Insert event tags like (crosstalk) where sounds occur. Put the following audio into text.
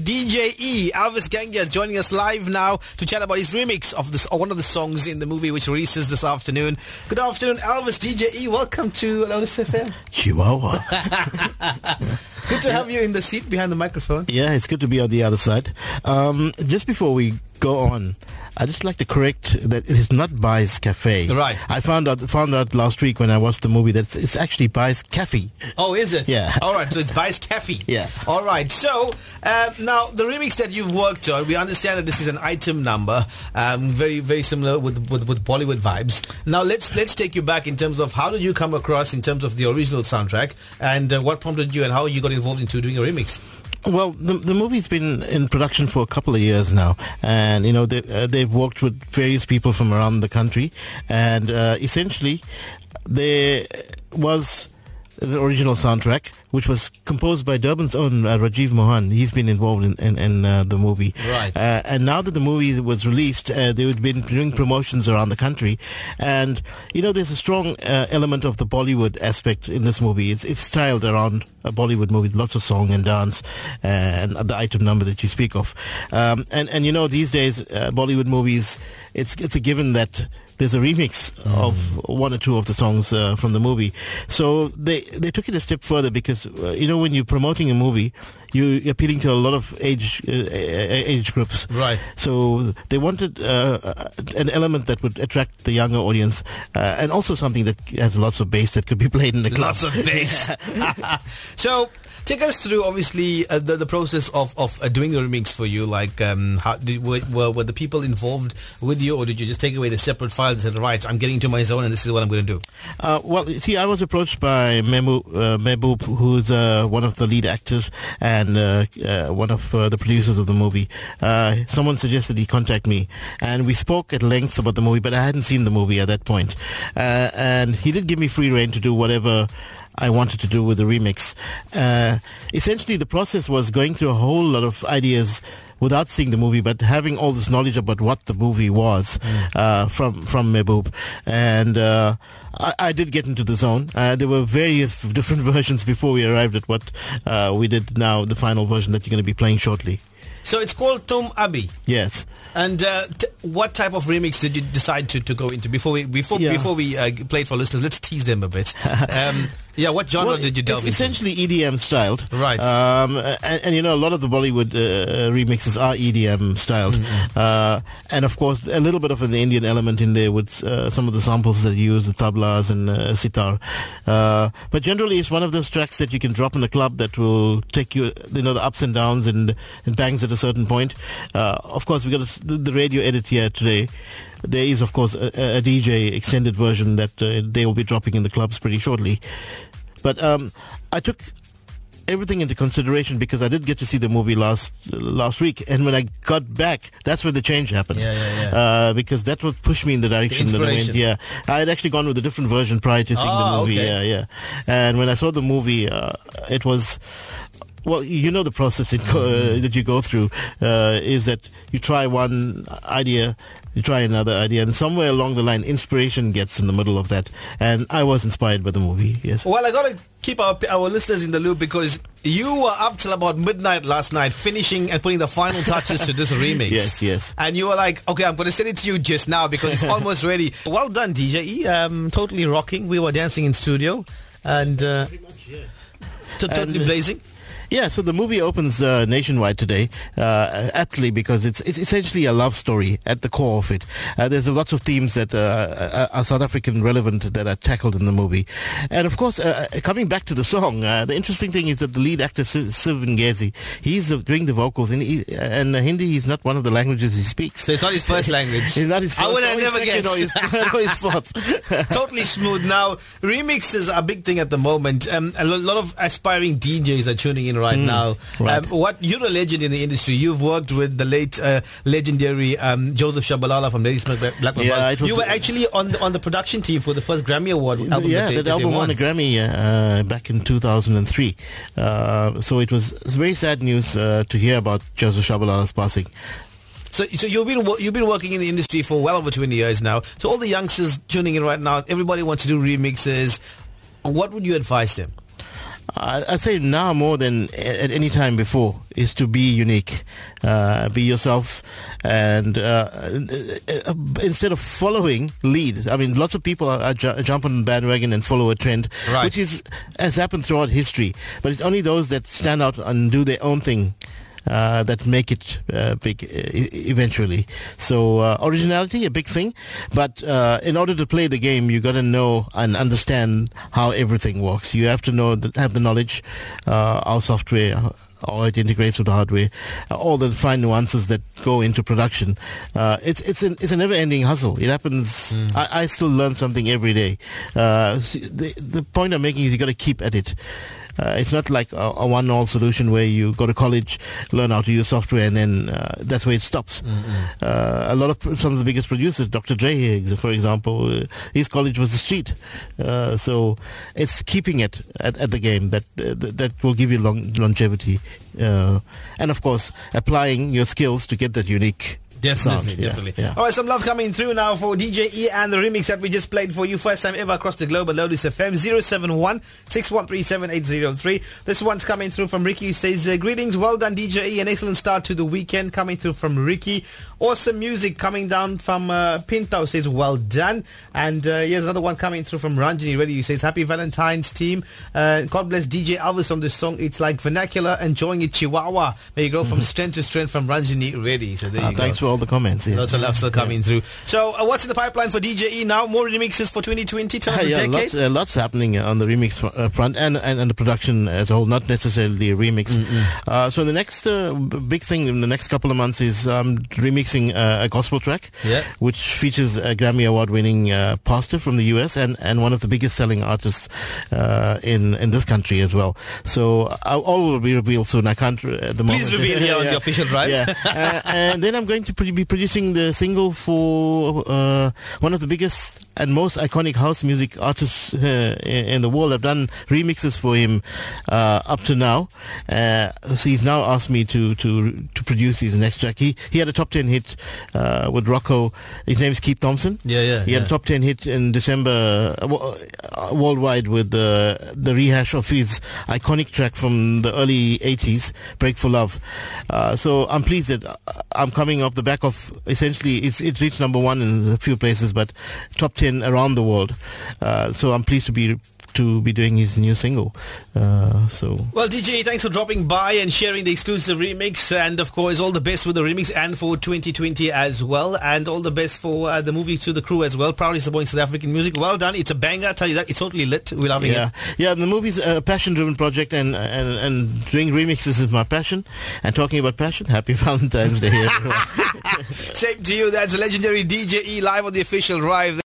DJ E, Elvis Gengiah, is joining us live now to chat about his remix of this, one of the songs in the movie which releases this afternoon. Good afternoon, Elvis. DJ E, welcome to Lotus FM. Chihuahua. (laughs) (laughs) Good to have you in the seat behind the microphone. Yeah, it's good to be on the other side. Um, just before we go on, I just like to correct that it is not Bai's Cafe. Right. I found out found out last week when I watched the movie that it's, it's actually Bai's Cafe. Oh, is it? Yeah. All right, so it's Bice Cafe. (laughs) Yeah. All right, so uh, now the remix that you've worked on, we understand that this is an item number, um, very very similar with, with with Bollywood vibes. Now let's let's take you back in terms of how did you come across in terms of the original soundtrack and uh, what prompted you and how you got involved into doing a remix. Well, the the movie's been in production for a couple of years now, and you know they uh, they've worked with various people from around the country, and uh, essentially there was the original soundtrack, which was composed by Durban's own uh, Rajiv Mohan. He's been involved in, in, in uh, the movie. Right. Uh, and now that the movie was released, uh, they had been doing promotions around the country. And, you know, there's a strong uh, element of the Bollywood aspect in this movie. It's, it's styled around a Bollywood movie, lots of song and dance and the item number that you speak of. Um, and, and, you know, these days, uh, Bollywood movies, it's, it's a given that there's a remix of one or two of the songs uh, from the movie. So they they took it a step further because uh, you know when you're promoting a movie, you, you're appealing to a lot of age uh, age groups. Right. So they wanted uh, an element that would attract the younger audience, uh, and also something that has lots of bass that could be played in the club. Lots of bass. (laughs) (laughs) so take us through obviously uh, the, the process of, of uh, doing the remix for you like um, how did, were, were, the people involved with you or did you just take away the separate files and said right I'm getting into my zone and this is what I'm going to do Uh, well, see, I was approached by Mehboob, uh, who's uh, one of the lead actors and uh, one of the producers of the movie. Someone suggested he contact me, and we spoke at length about the movie, but I hadn't seen the movie at that point. And he did give me free reign to do whatever I wanted to do with the remix. Uh, essentially, the process was going through a whole lot of ideas without seeing the movie, but having all this knowledge about what the movie was uh, from from Mehboob, and uh, I, I did get into the zone. Uh, there were various (laughs) different versions before we arrived at what uh, we did now, the final version that you're going to be playing shortly. so it's called Tum Abbey. Yes. and uh, t- what type of remix did you decide to, to go into before we before Yeah. before we uh, play it for listeners let's tease them a bit (laughs) um, yeah what genre Well, did you delve it's into essentially EDM styled, Right. Um, and, and you know, a lot of the Bollywood uh, remixes are EDM styled, Mm-hmm. uh, and of course, a little bit of an Indian element in there with uh, some of the samples that you use, the tablas and uh, sitar. Uh, but generally, it's one of those tracks that you can drop in the club that will take you, you know, the ups and downs and, and bangs at a certain point. Uh, of course, we got the radio edit here today. There is, of course, a, a DJ extended version that uh, they will be dropping in the clubs pretty shortly. But um, I took everything into consideration because I did get to see the movie last last week, and when I got back, that's where the change happened. Yeah, yeah, yeah. Uh, because that would push me in the direction that I went. Yeah, I had actually gone with a different version prior to seeing Ah, the movie. okay. Yeah, yeah. And when I saw the movie, uh, it was. Well, you know the process it uh, that you go through uh, is that you try one idea, you try another idea, and somewhere along the line, inspiration gets in the middle of that. And I was inspired by the movie. Yes. Well, I got to keep our, our listeners in the loop because you were up till about midnight last night finishing and putting the final touches to this (laughs) remix. Yes, yes. And you were like, okay, I'm going to send it to you just now because it's (laughs) almost ready. Well done, DJ. Um, totally rocking. We were dancing in studio and uh, t- totally And, uh, blazing. Yeah, so the movie opens uh, nationwide today, uh, aptly because it's it's essentially a love story at the core of it. Uh, there's lots of themes that uh, are South African relevant that are tackled in the movie, and of course, uh, coming back to the song, uh, the interesting thing is that the lead actor Siv Ngesi, he's uh, doing the vocals, and he, and Hindi is not one of the languages he speaks. So it's not his first (laughs) language. It's not his I would have never guessed. or his, or his fourth. (laughs) totally smooth. Now, remixes are a big thing at the moment. Um, a lot of aspiring DJs are tuning in right now. Hmm. right. Um, what you're a legend in the industry. You've worked with the late uh, legendary um, Joseph Shabalala from Ladies Black Black Yeah. You were actually on the, on the production team for the first Grammy Award album. yeah, that, they, that, that album won. won a Grammy uh, back in 2003. Uh, so it was, it was very sad news uh, to hear about Joseph Shabalala's passing. So, so you've been you've been working in the industry for well over 20 years now. So all the youngsters tuning in right now, everybody wants to do remixes. What would you advise them? I'd say now more than at any time before is to be unique, uh, be yourself, and uh, uh, instead of following lead. I mean, lots of people are, are ju- jump on the bandwagon and follow a trend, Right. which is has happened throughout history. But it's only those that stand out and do their own thing. Uh, that make it uh, big uh, eventually. So uh, originality, a big thing, but uh, in order to play the game, you got to know and understand how everything works. You have to know, have the knowledge, uh, our software, how it integrates with the hardware, all the fine nuances that go into production. Uh, it's it's an it's a never-ending hustle. It happens. I, I still learn something every day. Uh, the the point I'm making is you got to keep at it. Uh, it's not like a, a one-all solution where you go to college, learn how to use software, and then uh, that's where it stops. Uh, a lot of some of the biggest producers, Dr. Dre, for example, uh, his college was the street. Uh, so it's keeping it at, at the game that uh, that that will give you long, longevity, uh, and of course applying your skills to get that unique. Definitely, sound. Definitely. yeah. All right, some love coming through now for DJ E and the remix that we just played for you. First time ever across the globe at Lotus FM 071 613 This one's coming through from Ricky. He says, uh, Greetings, well done, DJ E. An excellent start to the weekend coming through from Ricky. Awesome music coming down from uh, Pinto says, Well done. And uh, here's another one coming through from Ranjini Reddy who says, Happy Valentine's team. Uh, God bless DJ Elvis on this song. It's like vernacular, enjoying it, Chihuahua. May you grow from strength to strength from Ranjini Reddy. So there Uh, you go. thanks for all the comments. Yeah. Lots of love still coming through. So, uh, what's in the pipeline for DJE now? More remixes for 2020, turn the yeah, decade? lots, uh, lots happening on the remix uh, front and, and, and the production as a whole, not necessarily a remix. Uh, so the next uh, big thing in the next couple of months is um, remixing uh, a gospel track, Yeah. which features a Grammy Award-winning uh, pastor from the US and, and one of the biggest selling artists uh, in in this country as well. So uh, all will be revealed soon. I can't uh, at the moment. Please reveal here on the official drive. Yeah, (laughs) uh, and then I'm going to be producing the single for uh, one of the biggest and most iconic house music artists uh, in, the world. I've done remixes for him uh, up to now. Uh, so he's now asked me to to to produce his next track. He he had a top ten hit uh, with Rocco. His name is Keith Thompson. Yeah, yeah, He had a top ten hit in December uh, uh, worldwide with the the rehash of his iconic track from the early '80s, "Break for Love." Uh, so I'm pleased that I'm coming off the back of essentially it's it reached number one in a few places, but top ten around the world. Uh, so I'm pleased to be to be doing his new single. Uh, so Well, DJ, thanks for dropping by and sharing the exclusive remix. And of course, all the best with the remix and for 2020 as well. And all the best for uh, the movie to the crew as well. Proudly supporting South African music. Well done. It's a banger. I tell you that. It's totally lit. We're loving yeah, it. yeah. The movie's a passion-driven project, and, and and doing remixes is my passion. And talking about passion, happy (laughs) Valentine's Day, everyone. (laughs) Same to you. That's legendary DJ E live on the official drive.